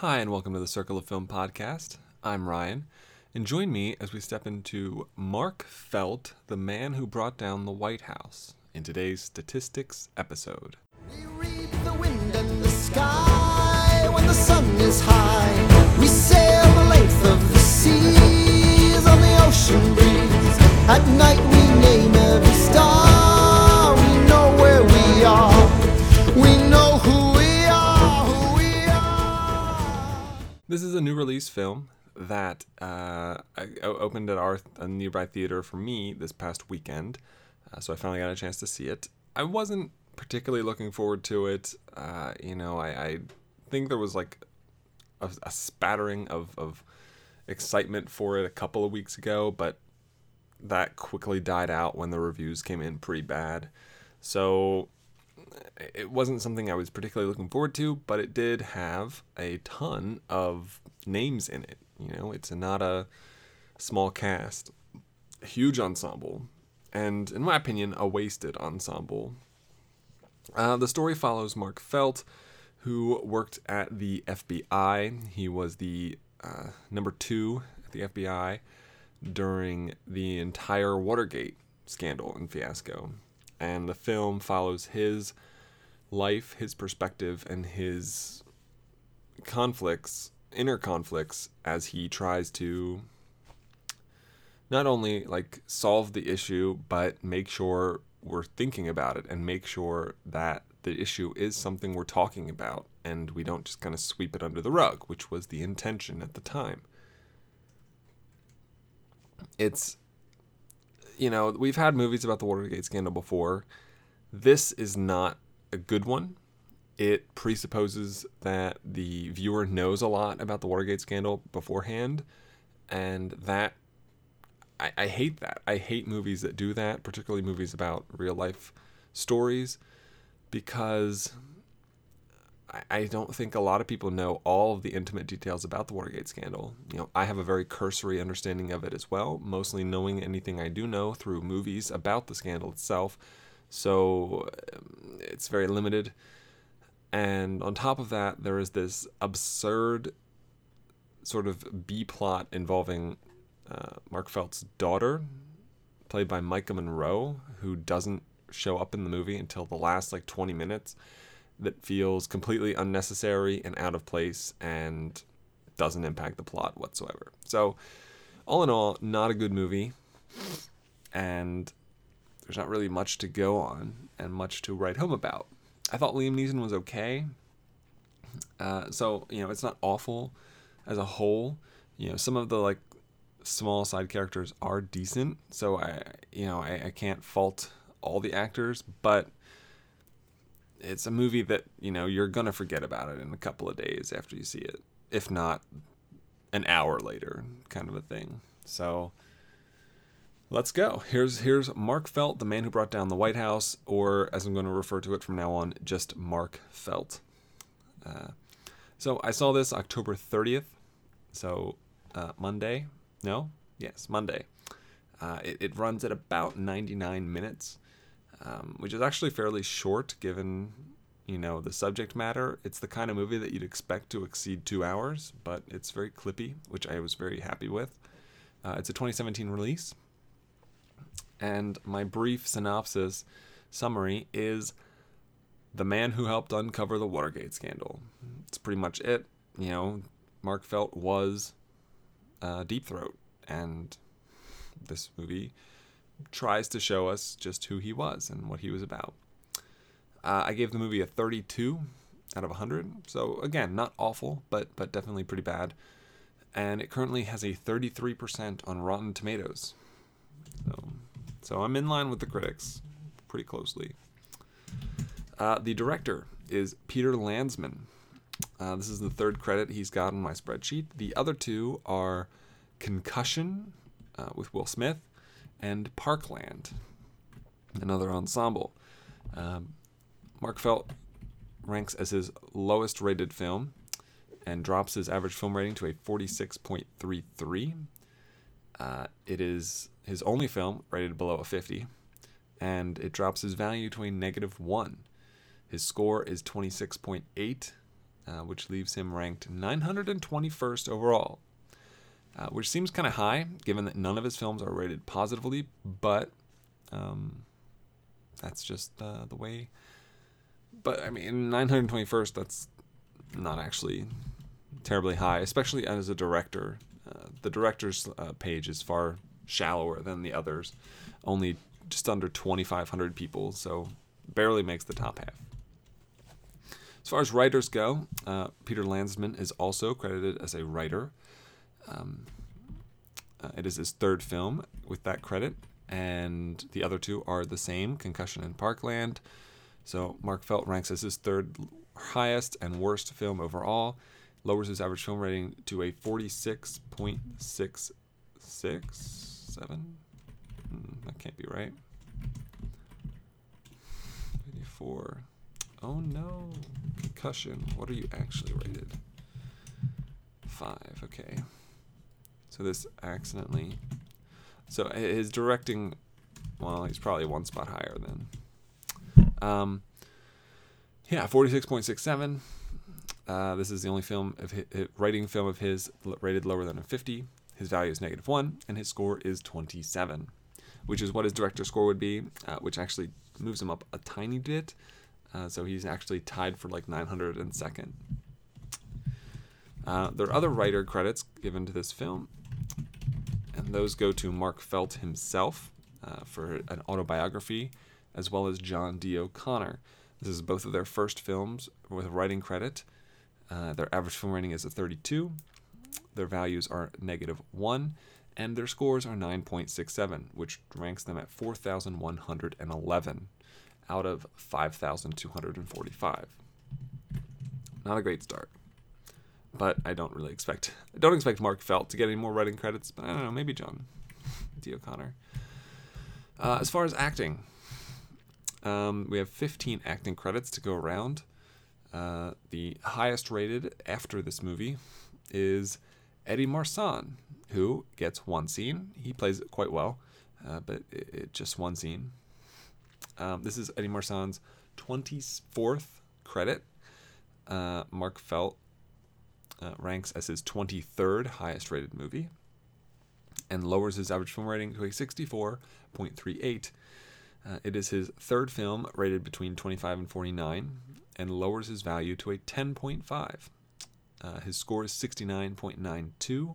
Hi, and welcome to the Circle of Film podcast. I'm Ryan, and join me as we step into Mark Felt, the man who brought down the White House, in today's statistics episode. We read the wind and the sky when the sun is high. We sail the length of the seas on the ocean breeze. At night we name every star. We know where we are. This is a new release film that uh, opened at our a nearby theater for me this past weekend, uh, so I finally got a chance to see it. I wasn't particularly looking forward to it. Uh, you know, I, I think there was like a, a spattering of, of excitement for it a couple of weeks ago, but that quickly died out when the reviews came in pretty bad. So it wasn't something I was particularly looking forward to, but it did have a ton of names in it. You know, it's not a small cast, a huge ensemble, and in my opinion, a wasted ensemble. Uh, the story follows Mark Felt, who worked at the FBI. He was the uh, number two at the FBI during the entire Watergate scandal and fiasco. And the film follows his life, his perspective, and his conflicts, inner conflicts, as he tries to not only like solve the issue, but make sure we're thinking about it and make sure that the issue is something we're talking about and we don't just kind of sweep it under the rug, which was the intention at the time. It's, you know, we've had movies about the Watergate scandal before. This is not a good one. It presupposes that the viewer knows a lot about the Watergate scandal beforehand, and that I, I hate that. I hate movies that do that, particularly movies about real life stories, because I, I don't think a lot of people know all of the intimate details about the Watergate scandal. You know, I have a very cursory understanding of it as well, mostly knowing anything I do know through movies about the scandal itself. So um, it's very limited. And on top of that, there is this absurd sort of B plot involving uh, Mark Felt's daughter, played by Maika Monroe, who doesn't show up in the movie until the last like 20 minutes, that feels completely unnecessary and out of place and doesn't impact the plot whatsoever. So, all in all, not a good movie. And there's not really much to go on and much to write home about. I thought Liam Neeson was okay. Uh, so you know, it's not awful as a whole. You know, some of the like small side characters are decent. So I, you know, I, I can't fault all the actors, but it's a movie that you know you're gonna forget about it in a couple of days after you see it, if not an hour later, kind of a thing. So let's go. Here's here's Mark Felt, the man who brought down the White House, or as I'm going to refer to it from now on, just Mark Felt. Uh, so I saw this October 30th, so uh, Monday. No, yes, Monday. Uh, it, it runs at about 99 minutes, um, which is actually fairly short given you know the subject matter. It's the kind of movie that you'd expect to exceed two hours, but it's very clippy, which I was very happy with. Uh, it's a 2017 release, and my brief synopsis summary is the man who helped uncover the Watergate scandal. It's pretty much it. You know, Mark Felt was uh, Deep Throat, and this movie tries to show us just who he was and what he was about. Uh, I gave the movie a 32 out of 100, so again, not awful, but but definitely pretty bad. And it currently has a 33% on Rotten Tomatoes. So, so I'm in line with the critics pretty closely. Uh, the director is Peter Landesman. Uh, this is the third credit he's got on my spreadsheet. The other two are Concussion uh, with Will Smith and Parkland, another ensemble. Um, Mark Felt ranks as his lowest rated film and drops his average film rating to a 46.33. Uh, it is his only film rated below a 50, and it drops his value to a negative 1. His score is 26.8 uh, which leaves him ranked 921st overall, uh, which seems kind of high given that none of his films are rated positively, but um, that's just uh, the way. But I mean, 921st, that's not actually terribly high, especially as a director. The director's uh, page is far shallower than the others, only just under 2,500 people, so barely makes the top half. As far as writers go, uh, Peter Landesman is also credited as a writer. Um, uh, it is his third film with that credit, and the other two are the same Concussion and Parkland. So Mark Felt ranks as his third highest and worst film overall, lowers his average film rating to a 46.667. Mm, that can't be right. 84. Oh no. Concussion. What are you actually rated? Five. Okay. So this accidentally. So his directing. Well, he's probably one spot higher then. Um, yeah, 46.67. Uh, this is the only film of his, writing film of his rated lower than a 50. His value is negative one, and his score is 27, which is what his director score would be, uh, which actually moves him up a tiny bit. Uh, so he's actually tied for like 902nd. Uh, there are other writer credits given to this film, and those go to Mark Felt himself uh, for an autobiography, as well as John D. O'Connor. This is both of their first films with writing credit. Uh, their average film rating is a 32, their values are negative 1, and their scores are 9.67, which ranks them at 4,111 out of 5,245. Not a great start. But I don't really expect I don't expect Mark Felt to get any more writing credits, but I don't know, maybe John D. O'Connor. Uh, as far as acting, um, we have 15 acting credits to go around. Uh, the highest rated after this movie is Eddie Marsan, who gets one scene. He plays it quite well, uh, but it, it, just one scene. Um, this is Eddie Marsan's 24th credit. Uh, Mark Felt uh, ranks as his 23rd highest rated movie and lowers his average film rating to a 64.38. Uh, it is his third film rated between 25 and 49 and lowers his value to a 10.5. Uh, his score is 69.92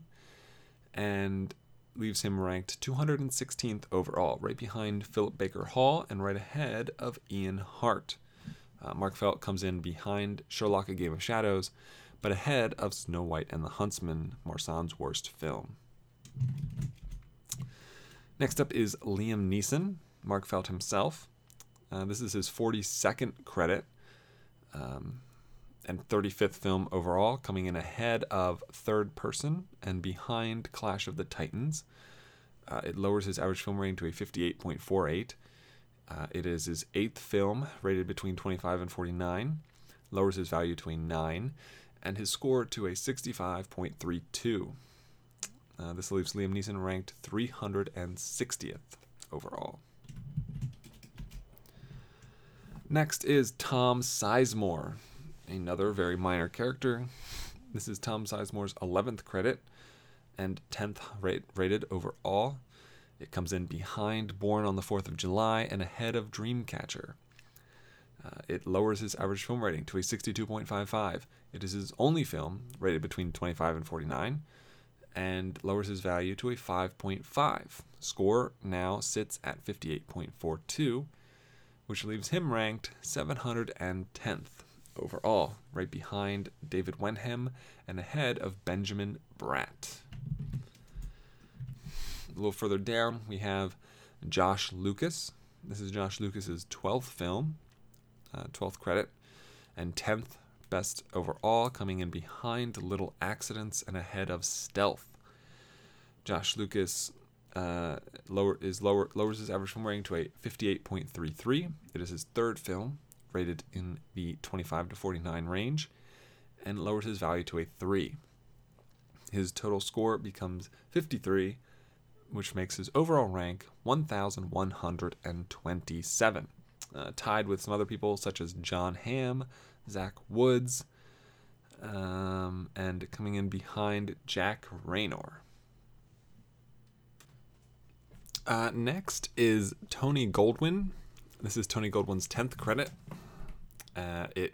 and leaves him ranked 216th overall, right behind Philip Baker Hall and right ahead of Ian Hart. Uh, Mark Felt comes in behind Sherlock A Game of Shadows, but ahead of Snow White and the Huntsman, Marsan's worst film. Next up is Liam Neeson, Mark Felt himself. Uh, this is his 42nd credit. Um, and 35th film overall, coming in ahead of Third Person and behind Clash of the Titans. Uh, it lowers his average film rating to a 58.48. Uh, it is his eighth film, rated between 25 and 49, lowers his value to a 9, and his score to a 65.32. Uh, this leaves Liam Neeson ranked 360th overall. Next is Tom Sizemore another very minor character. This is Tom Sizemore's 11th credit and 10th rate, rated overall. It comes in behind Born on the 4th of July and ahead of Dreamcatcher. Uh, it lowers his average film rating to a 62.55. It is his only film rated between 25 and 49 and lowers his value to a 5.5. Score now sits at 58.42, which leaves him ranked 710th overall, right behind David Wenham and ahead of Benjamin Bratt. A little further down, we have Josh Lucas. This is Josh Lucas's 12th film, uh, 12th credit, and 10th best overall, coming in behind Little Accidents and ahead of Stealth. Josh Lucas uh, lower is lower lowers his average film rating to a 58.33. It is his third film, rated in the 25 to 49 range and lowers his value to a 3. His total score becomes 53, which makes his overall rank 1,127, uh, tied with some other people such as Jon Hamm, Zach Woods, Um, and coming in behind Jack Reynor. Uh, next is Tony Goldwyn. This is Tony Goldwyn's 10th credit. Uh, it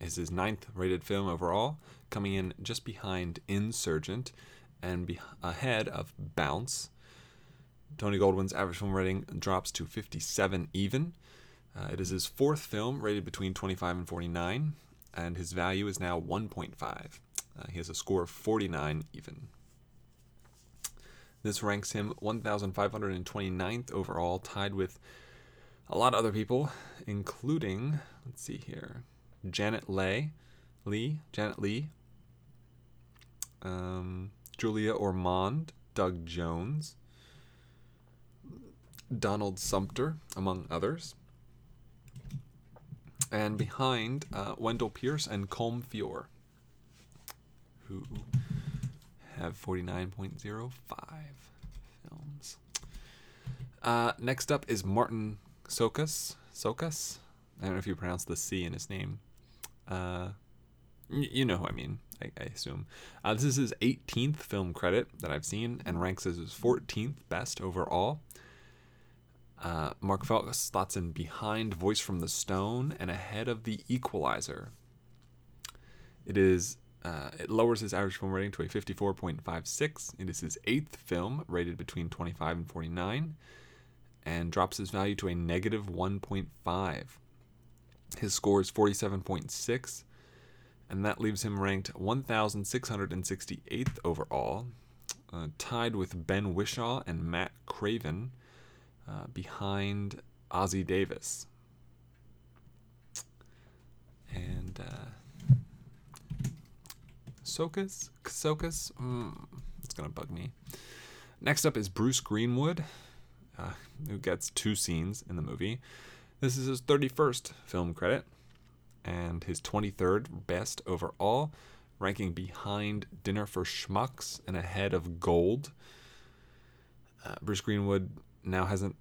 is his ninth rated film overall, coming in just behind Insurgent and be- ahead of Bounce. Tony Goldwyn's average film rating drops to 57 even. Uh, it is his fourth film rated between 25 and 49, and his value is now 1.5. Uh, he has a score of 49 even. This ranks him 1,529th overall, tied with a lot of other people, including, let's see here, Janet Leigh, Lee, Janet Lee, um, Julia Ormond, Doug Jones, Donald Sumpter, among others. And behind uh, Wendell Pierce and Colm Feore, who have 49.05 films. Uh, next up is Martin Csokas. Csokas? I don't know if you pronounce the C in his name. Uh, y- you know who I mean, I, I assume. Uh, this is his 18th film credit that I've seen and ranks as his 14th best overall. Uh, Mark Feltus slots in behind Voice from the Stone and ahead of The Equalizer. It is uh, it lowers his average film rating to a 54.56. It is his eighth film, rated between 25 and 49, and drops his value to a negative 1.5. His score is 47.6, and that leaves him ranked 1,668th overall, uh, tied with Ben Whishaw and Matt Craven, uh, behind Ossie Davis. And uh, Csokas? Csokas? Mm, it's going to bug me. Next up is Bruce Greenwood, uh, who gets two scenes in the movie. This is his 31st film credit and his 23rd best overall, ranking behind Dinner for Schmucks and ahead of Gold. Uh, Bruce Greenwood now hasn't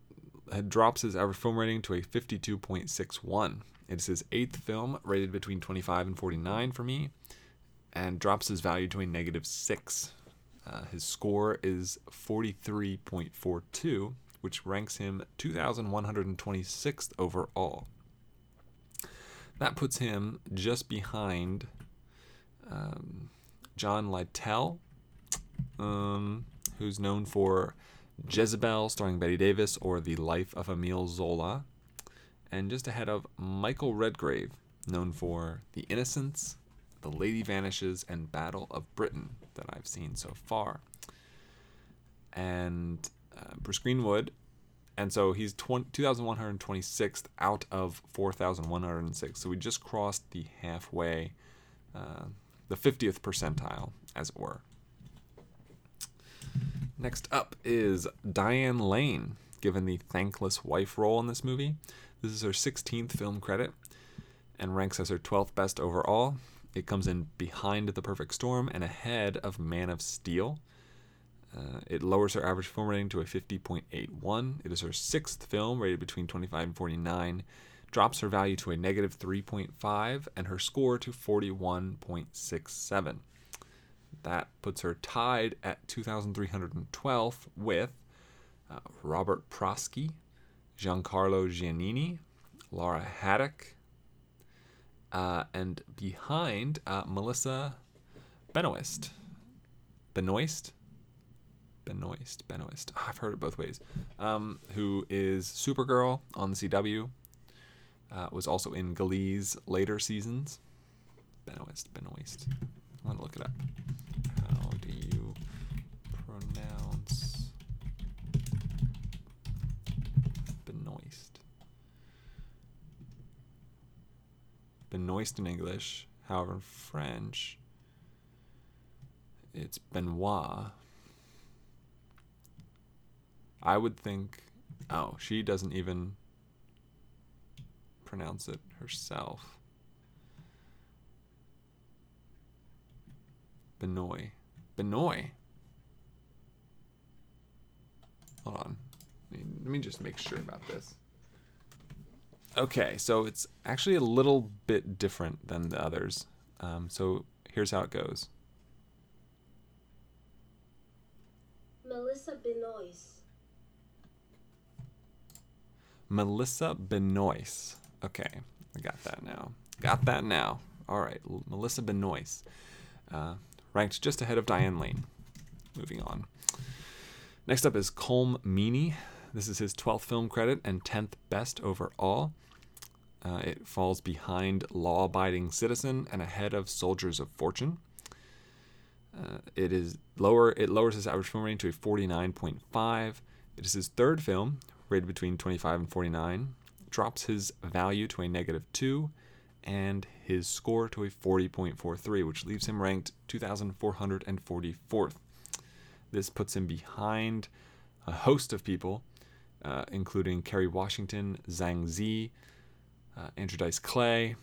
drops his average film rating to a 52.61. It is his eighth film, rated between 25 and 49 for me, and drops his value to a negative six. Uh, his score is 43.42, which ranks him 2,126th overall. That puts him just behind um, John Litel, um, who's known for Jezebel, starring Bette Davis, or The Life of Emile Zola, and just ahead of Michael Redgrave, known for The Innocents, The Lady Vanishes, and Battle of Britain that I've seen so far. And uh, Bruce Greenwood, and so he's 20, 2,126th out of 4,106. So we just crossed the halfway, uh, the 50th percentile, as it were. Next up is Diane Lane, given the thankless wife role in this movie. This is her 16th film credit and ranks as her 12th best overall. It comes in behind The Perfect Storm and ahead of Man of Steel. Uh, it lowers her average film rating to a 50.81. It is her sixth film, rated between 25 and 49. Drops her value to a negative 3.5 and her score to 41.67. That puts her tied at 2,312 with uh, Robert Prosky, Giancarlo Giannini, Laura Haddock, uh, and behind uh, Melissa Benoist. Benoist? Benoist, Benoist. Oh, I've heard it both ways. Um, who is Supergirl on the CW? Uh, was also in Glee's later seasons. Benoist, Benoist. I'm gonna look it up. How do you pronounce Benoist? Benoist in English, however, in French, it's Benoit. I would think, oh, she doesn't even pronounce it herself. Benoit. Benoit. Hold on. Let me, let me just make sure about this. Okay, so it's actually a little bit different than the others. Um, so Here's how it goes. Melissa Benoist. Melissa Benoist. Okay, I got that now. Got that now. All right, L- Melissa Benoist. Uh, ranked just ahead of Diane Lane. Moving on. Next up is Colm Meaney. This is his 12th film credit and 10th best overall. Uh, it falls behind Law Abiding Citizen and ahead of Soldiers of Fortune. Uh, it is lower. It lowers his average film rating to a 49.5. It is his third film, rated between 25 and 49. Drops his value to a negative two, and his score to a 40.43, which leaves him ranked 2,444th. This puts him behind a host of people, uh, including Kerry Washington, Zhang Zi, uh, Andrew Dice Clay,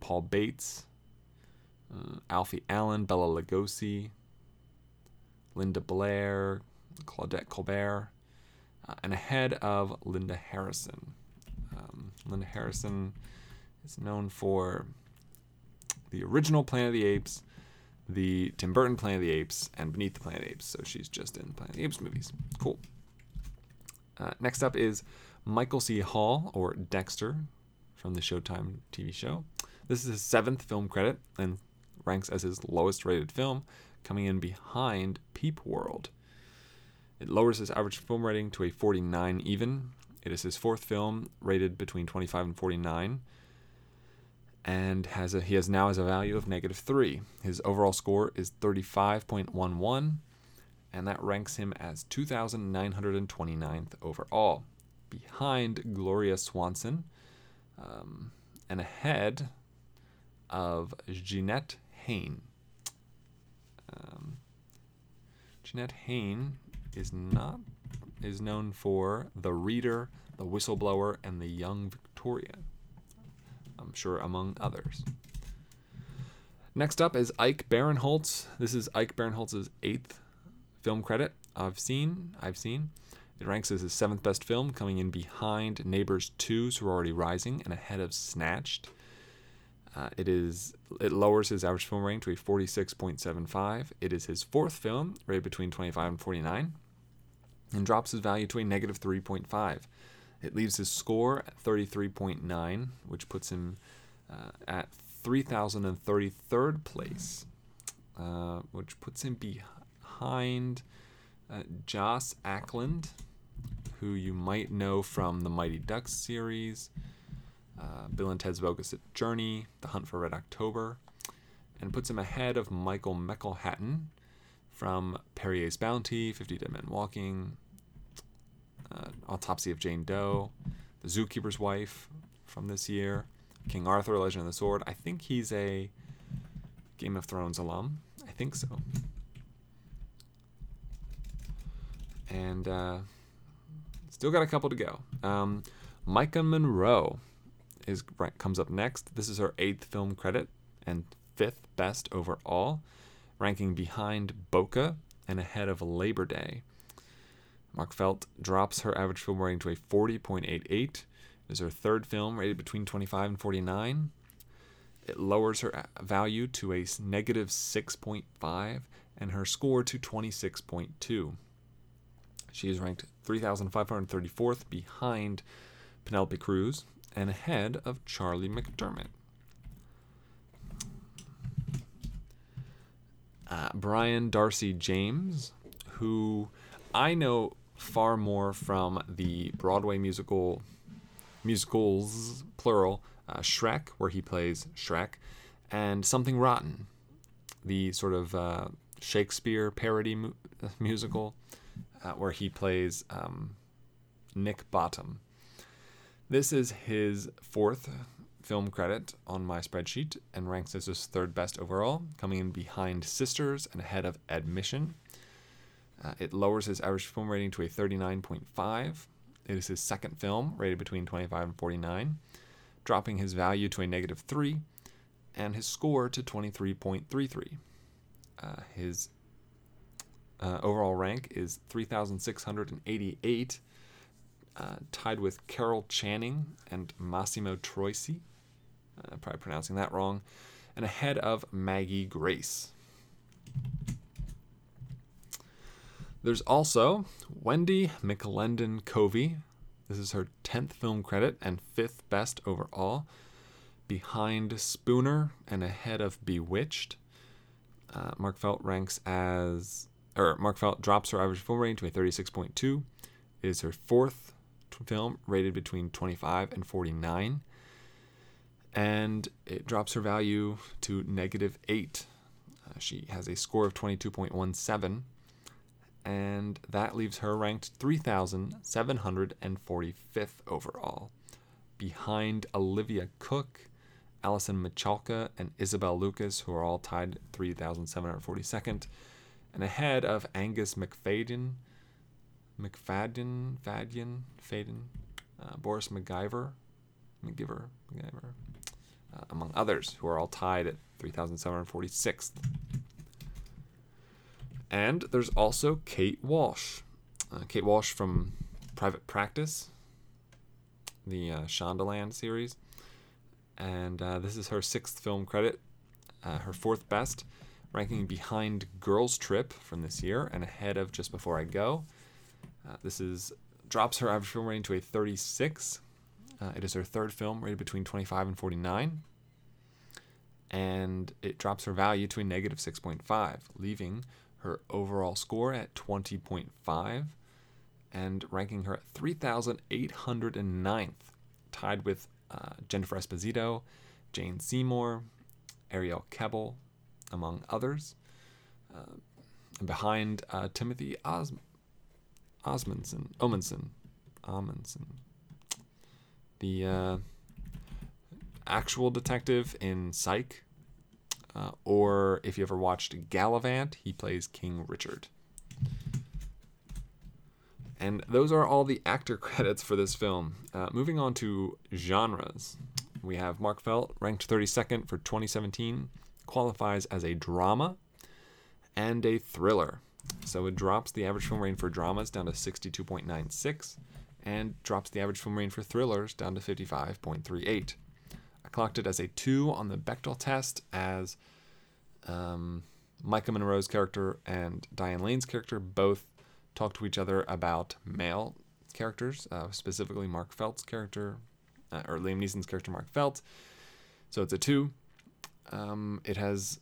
Paul Bates, uh, Alfie Allen, Bela Lugosi, Linda Blair, Claudette Colbert, uh, and ahead of Linda Harrison. Um, Linda Harrison is known for the original Planet of the Apes, the Tim Burton Planet of the Apes, and Beneath the Planet of the Apes. So she's just in Planet of the Apes movies. Cool. Uh, next up is Michael C. Hall, or Dexter, from the Showtime TV show. This is his seventh film credit and ranks as his lowest rated film, coming in behind Peep World. It lowers his average film rating to a 49 even. It is his fourth film, rated between 25 and 49, and has a, he has now has a value of negative three. His overall score is 35.11, and that ranks him as 2,929th overall, behind Gloria Swanson, um, and ahead of Jeanette Hain. Um, Jeanette Hain is not is known for The Reader, The Whistleblower, and The Young Victoria. I'm sure among others. Next up is Ike Barinholtz. This is Ike Barinholtz's eighth film credit I've seen. I've seen. It ranks as his seventh best film, coming in behind Neighbors 2, Sorority Rising, and ahead of Snatched. Uh, it is it lowers his average film rating to a 46.75. It is his fourth film, rated between 25 and 49, and drops his value to a negative 3.5. It leaves his score at 33.9, which puts him uh, at 3,033rd place, uh, which puts him behind uh, Joss Ackland, who you might know from the Mighty Ducks series, uh, Bill and Ted's Bogus Journey, The Hunt for Red October, and puts him ahead of Michael McElhatton from Perrier's Bounty, 50 Dead Men Walking, uh, Autopsy of Jane Doe, The Zookeeper's Wife from this year, King Arthur, Legend of the Sword. I think he's a Game of Thrones alum. I think so. And uh, still got a couple to go. Um, Maika Monroe is right, comes up next. This is her eighth film credit and fifth best overall, ranking behind Bokeh and ahead of Labor Day. Mark Felt drops her average film rating to a 40.88. It is her third film rated between 25 and 49. It lowers her value to a negative 6.5 and her score to 26.2. She is ranked 3,534th behind Penelope Cruz and ahead of Charlie McDermott. Uh, Brian d'Arcy James, who I know far more from the Broadway musical, musicals, plural, uh, Shrek, where he plays Shrek, and Something Rotten, the sort of uh, Shakespeare parody mu- musical, uh, where he plays um, Nick Bottom. This is his fourth film credit on my spreadsheet and ranks as his third best overall, coming in behind Sisters and ahead of Admission. Uh, it lowers his average film rating to a 39.5. It is his second film, rated between 25 and 49, dropping his value to a negative 3 and his score to 23.33. Uh, his uh, overall rank is 3,688, uh, tied with Carol Channing and Massimo Troisi. Uh, probably pronouncing that wrong. and ahead of Maggie Grace. There's also Wendi McLendon Covey. This is her 10th film credit and 5th best overall, behind Spooner and ahead of Bewitched. Uh, Mark Felt ranks as, or Mark Felt drops her average film rating to a 36.2. It is her fourth film rated between 25 and 49. And it drops her value to negative 8. Uh, she has a score of 22.17 and that leaves her ranked 3,745th overall, behind Olivia Cooke, Alyson Michalka, and Isabel Lucas, who are all tied 3,742nd, and ahead of Angus McFadden, McFadden, Fadden, Faden, uh, Boris McGiver, McGiver, McGyver, uh, among others, who are all tied at 3,746th. And there's also Kate Walsh. Uh, Kate Walsh from Private Practice, the uh, Shondaland series. And uh, this is her sixth film credit, uh, her fourth best, ranking behind Girls Trip from this year and ahead of Just Before I Go. Uh, this is drops her average film rating to a 36. Uh, it is her third film rated between 25 and 49. And it drops her value to a negative 6.5, leaving her overall score at 20.5 and ranking her at 3,809th, tied with uh, Jennifer Esposito, Jane Seymour, Ariel Kebbel, among others. Uh, behind uh, Timothy Os- Osmondson, Omenson, the uh, actual detective in Psych, uh, or if you ever watched Galavant, he plays King Richard. And those are all the actor credits for this film. Uh, moving on to genres, we have Mark Felt, ranked 32nd for 2017, qualifies as a drama and a thriller. So it drops the average film rating for dramas down to 62.96 and drops the average film rating for thrillers down to 55.38. I clocked it as a 2 on the Bechdel test as um, Maika Monroe's character and Diane Lane's character both talk to each other about male characters, uh, specifically Mark Felt's character, uh, or Liam Neeson's character, Mark Felt. So it's a 2. Um, it has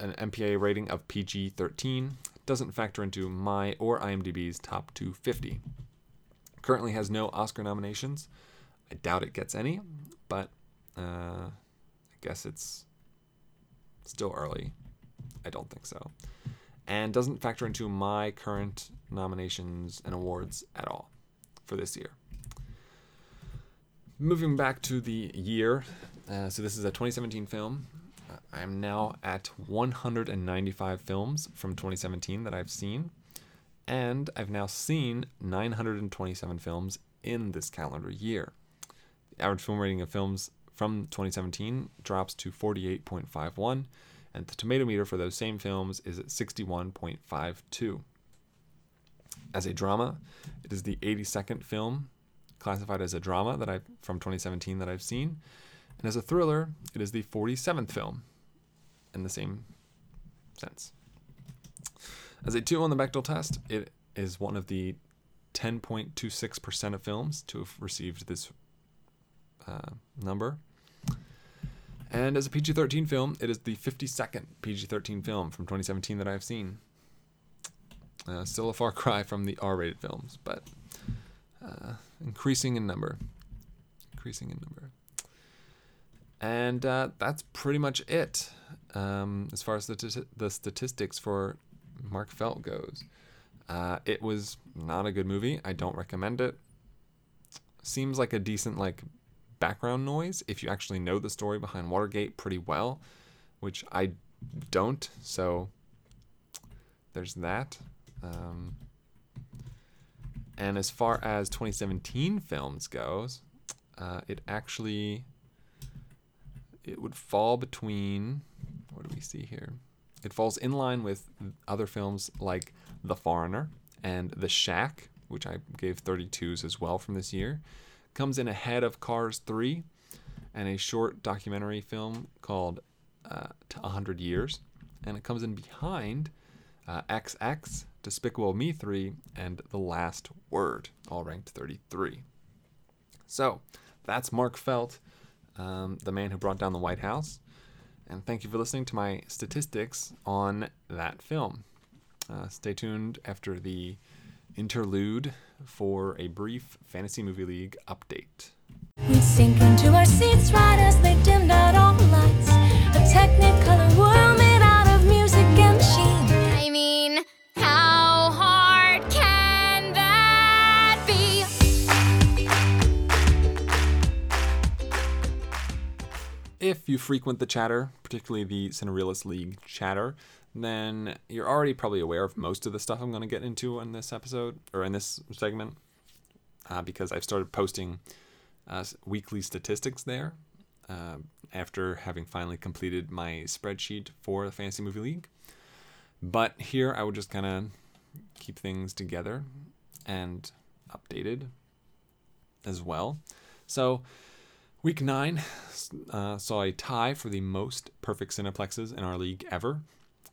an MPA rating of PG 13. Doesn't factor into my or IMDb's top 250. Currently has no Oscar nominations. I doubt it gets any, but uh, I guess it's still early. I don't think so. And doesn't factor into my current nominations and awards at all for this year. Moving back to the year, uh, so this is a 2017 film. Uh, I'm now at 195 films from 2017 that I've seen, and I've now seen 927 films in this calendar year. The average film rating of films from 2017 drops to 48.51, and the tomato meter for those same films is at 61.52. As a drama, it is the 82nd film classified as a drama that I from 2017 that I've seen, and as a thriller, it is the 47th film in the same sense. As a 2 on the Bechdel test, it is one of the 10.26% of films to have received this uh, number. And as a PG 13 film, it is the 52nd PG 13 film from 2017 that I've seen. Uh, still a far cry from the R rated films, but uh, increasing in number. Increasing in number. And uh, that's pretty much it um, as far as the, the statistics for Mark Felt goes. Uh, it was not a good movie. I don't recommend it. Seems like a decent like background noise if you actually know the story behind Watergate pretty well, which I don't. So there's that. Um, and as far as 2017 films goes, uh, it actually it would fall between what do we see here? It falls in line with other films like The Foreigner and The Shack, which I gave 32s as well from this year. Comes in ahead of Cars 3 and a short documentary film called uh, to 100 years, and it comes in behind uh, XX, Despicable Me 3, and The Last Word, all ranked 33. So that's Mark Felt, um, the man who brought down the White House. And thank you for listening to my statistics on that film. Uh, stay tuned after the interlude for a brief Fantasy Movie League update. We sink into our seats right as they dimmed out all the lights. A technicolor world If you frequent the chatter, particularly the Cinerealist League chatter, then you're already probably aware of most of the stuff I'm going to get into in this episode or in this segment uh, because I've started posting uh, weekly statistics there uh, after having finally completed my spreadsheet for the Fantasy Movie League. But here I would just kind of keep things together and updated as well. So, week nine uh, saw a tie for the most perfect cineplexes in our league ever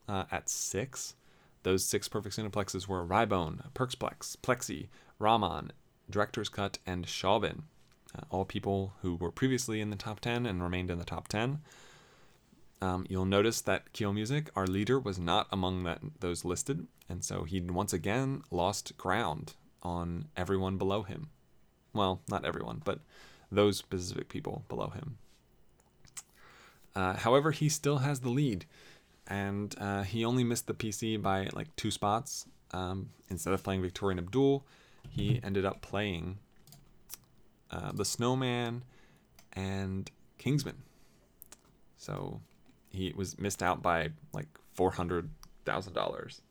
uh, at six. Those six perfect cineplexes were Rybone, Perksplex, Plexi, Raman, Director's Cut, and Shaubin. Uh, all people who were previously in the top 10 and remained in the top 10. Um, you'll notice that Keel Music, our leader, was not among that, those listed, and so he once again lost ground on everyone below him. Well, not everyone, but those specific people below him. Uh, however, he still has the lead, and uh, he only missed the PC by like two spots. Um, instead of playing Victoria and Abdul, he ended up playing uh, the Snowman and Kingsman. So he was missed out by like four hundred thousand dollars,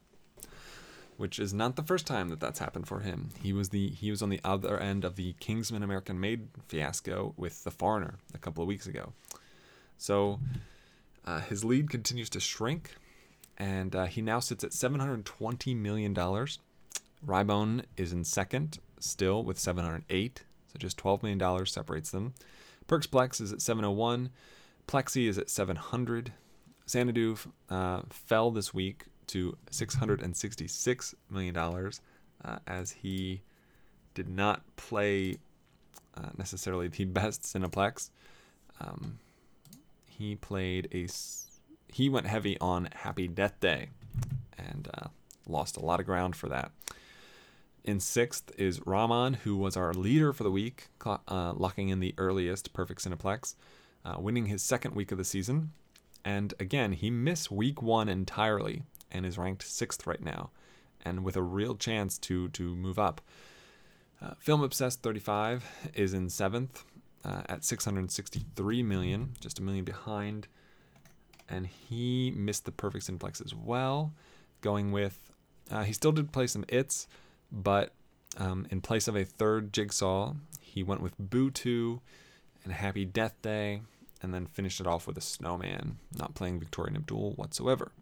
which is not the first time that that's happened for him. He was the he was on the other end of the Kingsman American Made fiasco with The Foreigner a couple of weeks ago. So uh, his lead continues to shrink, and uh, he now sits at seven hundred twenty million dollars. Rybone is in second, still with seven hundred eight. So just twelve million dollars separates them. Perksplex is at seven hundred one. Plexi is at seven hundred. Xanadu uh, fell this week to six hundred and sixty-six million dollars, uh, as he did not play uh, necessarily the best Cineplex. Um, he played a he went heavy on Happy Death Day and uh, lost a lot of ground for that. In sixth is Rahman, who was our leader for the week, uh, locking in the earliest perfect Cineplex, uh, winning his second week of the season. And again, he missed week one entirely and is ranked sixth right now, and with a real chance to to move up. Uh, Film Obsessed 35 is in seventh uh, at 663 million, just a million behind. And he missed the perfect Cineplex as well, going with. Uh, he still did play some its, but um, in place of a third jigsaw, he went with Boo 2 and Happy Death Day, and then finished it off with a snowman, not playing Victoria and Abdul whatsoever.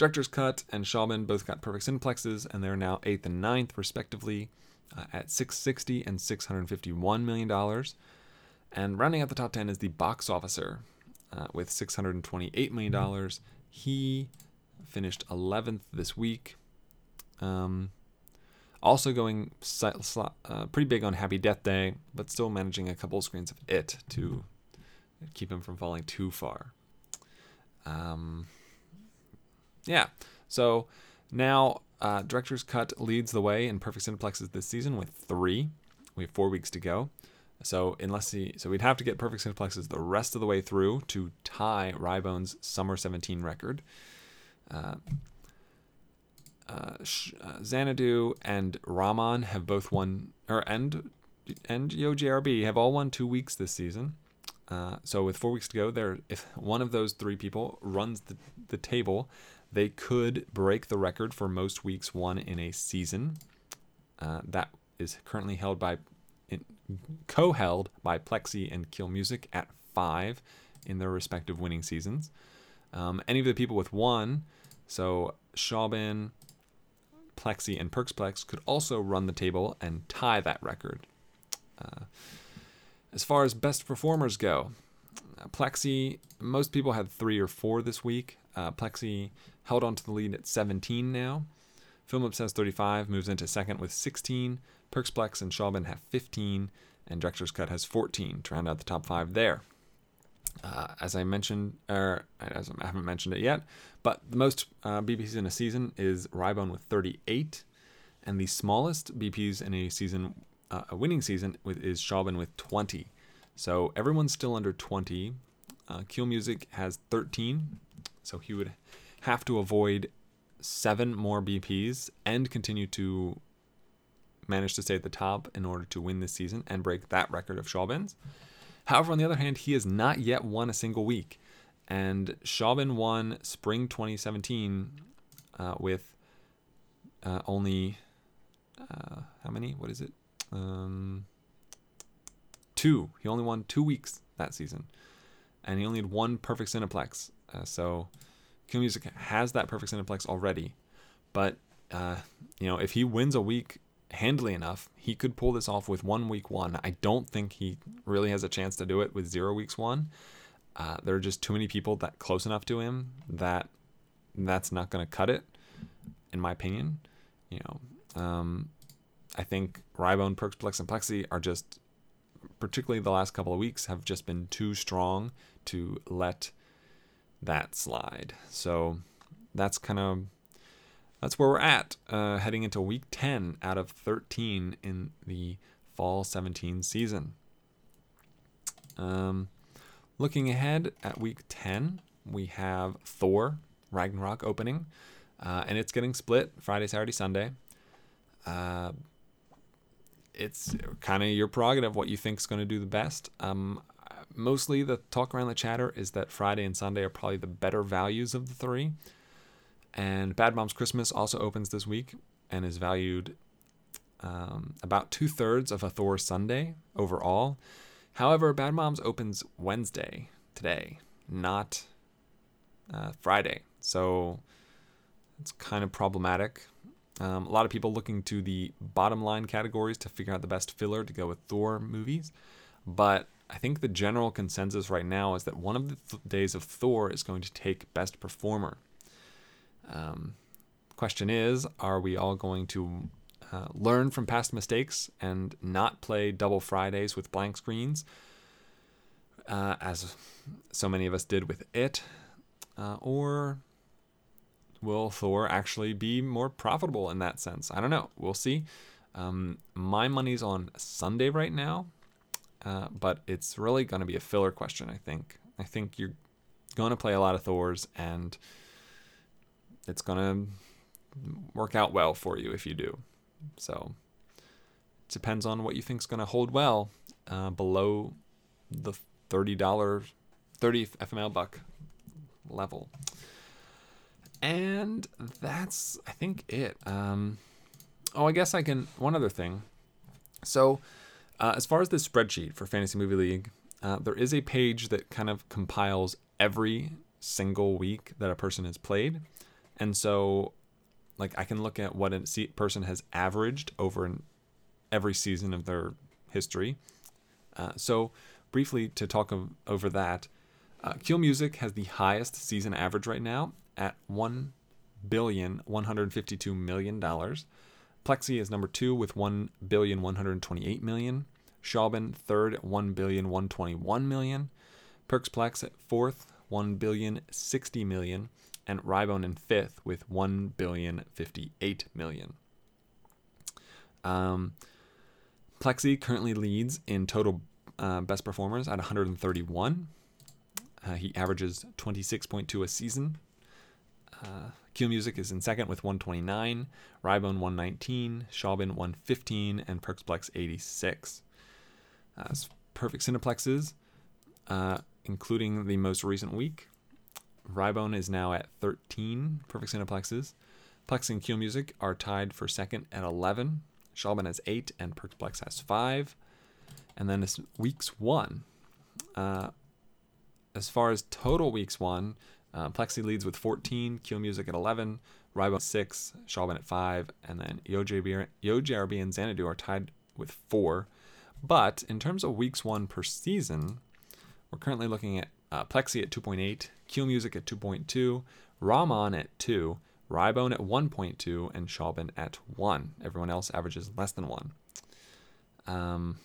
Director's Cut and Shaman both got perfect Cineplexes, and they're now 8th and 9th, respectively, uh, at 660 and 651 million dollars. And rounding out the top 10 is the Box Officer uh, with 628 million dollars. He finished 11th this week. Um, also going uh, pretty big on Happy Death Day, but still managing a couple screens of it to keep him from falling too far. Um, yeah. So now uh, Director's Cut leads the way in perfect cineplexes this season with three. We have four weeks to go. So unless he, so we'd have to get perfect cineplexes the rest of the way through to tie Rybone's Summer 17 record. Uh, uh, uh, Xanadu and Raman have both won, or and and YoJRB have all won two weeks this season. Uh, so with four weeks to go, there if one of those three people runs the, the table, they could break the record for most weeks won in a season. Uh, that is currently held by co-held by Plexi and Kill Music at five in their respective winning seasons. Um, any of the people with one, so Shaubin, Plexi, and Perksplex could also run the table and tie that record. Uh, as far as best performers go, Uh, Plexi, most people had three or four this week. Uh, Plexi held on to the lead at 17 now. Film Obsessed 35 moves into second with 16. Perksplex and Shaubin have 15, and Director's Cut has 14 to round out the top five there. Uh, as I mentioned, or as I haven't mentioned it yet, but the most uh, BPs in a season is Rybone with 38, and the smallest BPs in a season, uh, a winning season, with is Shaubin with 20. So everyone's still under 20. Uh, Keel Music has 13, so he would have to avoid seven more BPs and continue to manage to stay at the top in order to win this season and break that record of Shaubin's. However, on the other hand, he has not yet won a single week. And Shaubin won spring 2017 uh, with uh, only, uh, how many? What is it? Um, two. He only won two weeks that season. And he only had one perfect Cineplex. Uh, so Keel Music has that perfect Cineplex already. But, uh, you know, if he wins a week handily enough, he could pull this off with one week one. I don't think he really has a chance to do it with zero weeks one. Uh, there are just too many people that close enough to him that that's not going to cut it, in my opinion. You know, um, I think Rybone, Perksplex, and Plexi are just, particularly the last couple of weeks, have just been too strong to let that slide. So that's kind of that's where we're at, uh, heading into week 10 out of 13 in the fall 17 season. Um, looking ahead at week 10, we have Thor Ragnarok opening, uh, and it's getting split Friday, Saturday, Sunday. Uh, it's kind of your prerogative what you think is going to do the best. Um, mostly the talk around the chatter is that Friday and Sunday are probably the better values of the three. And Bad Moms Christmas also opens this week and is valued um, about two thirds of a Thor Sunday overall. However, Bad Moms opens Wednesday today, not uh, Friday. So it's kind of problematic. Um, a lot of people looking to the bottom line categories to figure out the best filler to go with Thor movies. But I think the general consensus right now is that one of the th- days of Thor is going to take Best Performer. Um, question is, are we all going to uh, learn from past mistakes and not play double Fridays with blank screens, uh, as so many of us did with it, uh, or will Thor actually be more profitable in that sense? I don't know. We'll see. Um, my money's on Sunday right now, uh, but it's really going to be a filler question. I think. I think you're going to play a lot of Thors and it's going to work out well for you if you do. So it depends on what you think is going to hold well uh, below the $30, 30 FML buck level. And that's, I think, it. Um, oh, I guess I can. One other thing. So, uh, as far as this spreadsheet for Fantasy Movie League, uh, there is a page that kind of compiles every single week that a person has played. And so, like, I can look at what a person has averaged over an, every season of their history. Uh, so, briefly to talk of, over that, uh, Keel Music has the highest season average right now at one billion one hundred fifty-two million dollars. Plexi is number two with one billion one hundred twenty-eight million. Shaubin third at one billion one twenty-one million. Perksplex at fourth, one billion sixty million and Rybone in fifth with one billion fifty-eight million. Um, Plexi currently leads in total uh, best performers at 131. Uh, he averages 26.2 a season. Uh, Keel Music is in second with 129, Rybone 119, Shaubin 115, and Perksplex 86. Uh, perfect Cineplexes, uh, including the most recent week, Rybone is now at 13 perfect cineplexes. Plex and Keel Music are tied for second at 11. Shaubin has 8 and Perksplex has 5. And then it's weeks 1. Uh, as far as total weeks 1, uh, Plexi leads with 14, Keel Music at 11, Rybone 6, Shaubin at 5, and then YoJRB and Xanadu are tied with 4. But in terms of weeks 1 per season, We're currently looking at uh, Plexi at 2.8, Q Music at 2.2, Rahman at 2, Rybone at 1.2, and Shaubin at 1. Everyone else averages less than 1. Um,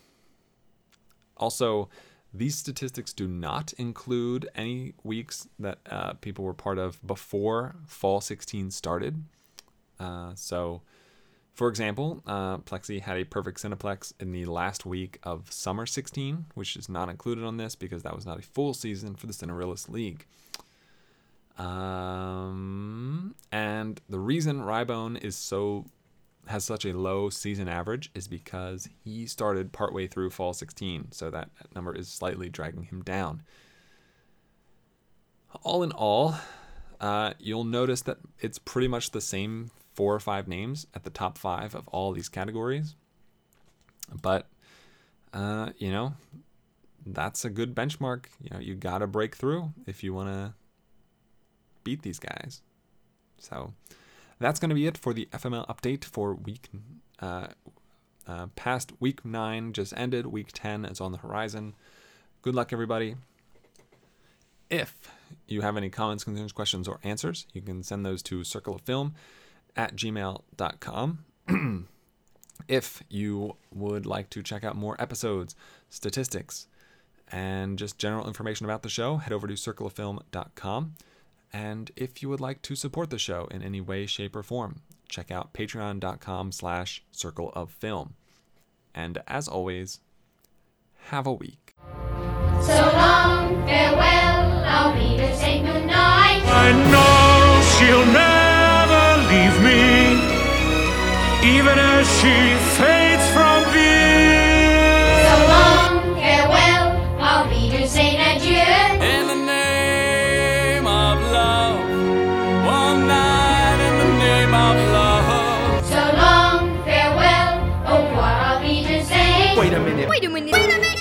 also, these statistics do not include any weeks that uh, people were part of before Fall 16 started. Uh, so, for example, uh, Plexi had a perfect Cineplex in the last week of Summer 16, which is not included on this because that was not a full season for the Cinerillis League. Um, and the reason Rybone is so has such a low season average is because he started partway through fall 16, so that number is slightly dragging him down. All in all, uh, you'll notice that it's pretty much the same four or five names at the top five of all these categories. But, uh, you know, that's a good benchmark. You know, you got to break through if you want to beat these guys. So that's going to be it for the FML update for week uh, uh, past week nine just ended. Week 10 is on the horizon. Good luck, everybody. If you have any comments, concerns, questions, or answers, you can send those to circleoffilm at gmail.com. if you would like to check out more episodes, statistics, and just general information about the show, head over to circleoffilm.com. And if you would like to support the show in any way, shape, or form, check out patreon.com slash circle of film. And as always, have a week. So long, farewell, I'll be to say goodnight. I know she'll never leave me, even as she fades from view. So long, farewell, I'll be to say adieu. In the name of love, one night in the name of love. So long, farewell, au revoir, I'll be to say. Wait a minute. Wait a minute. Wait a minute. So long.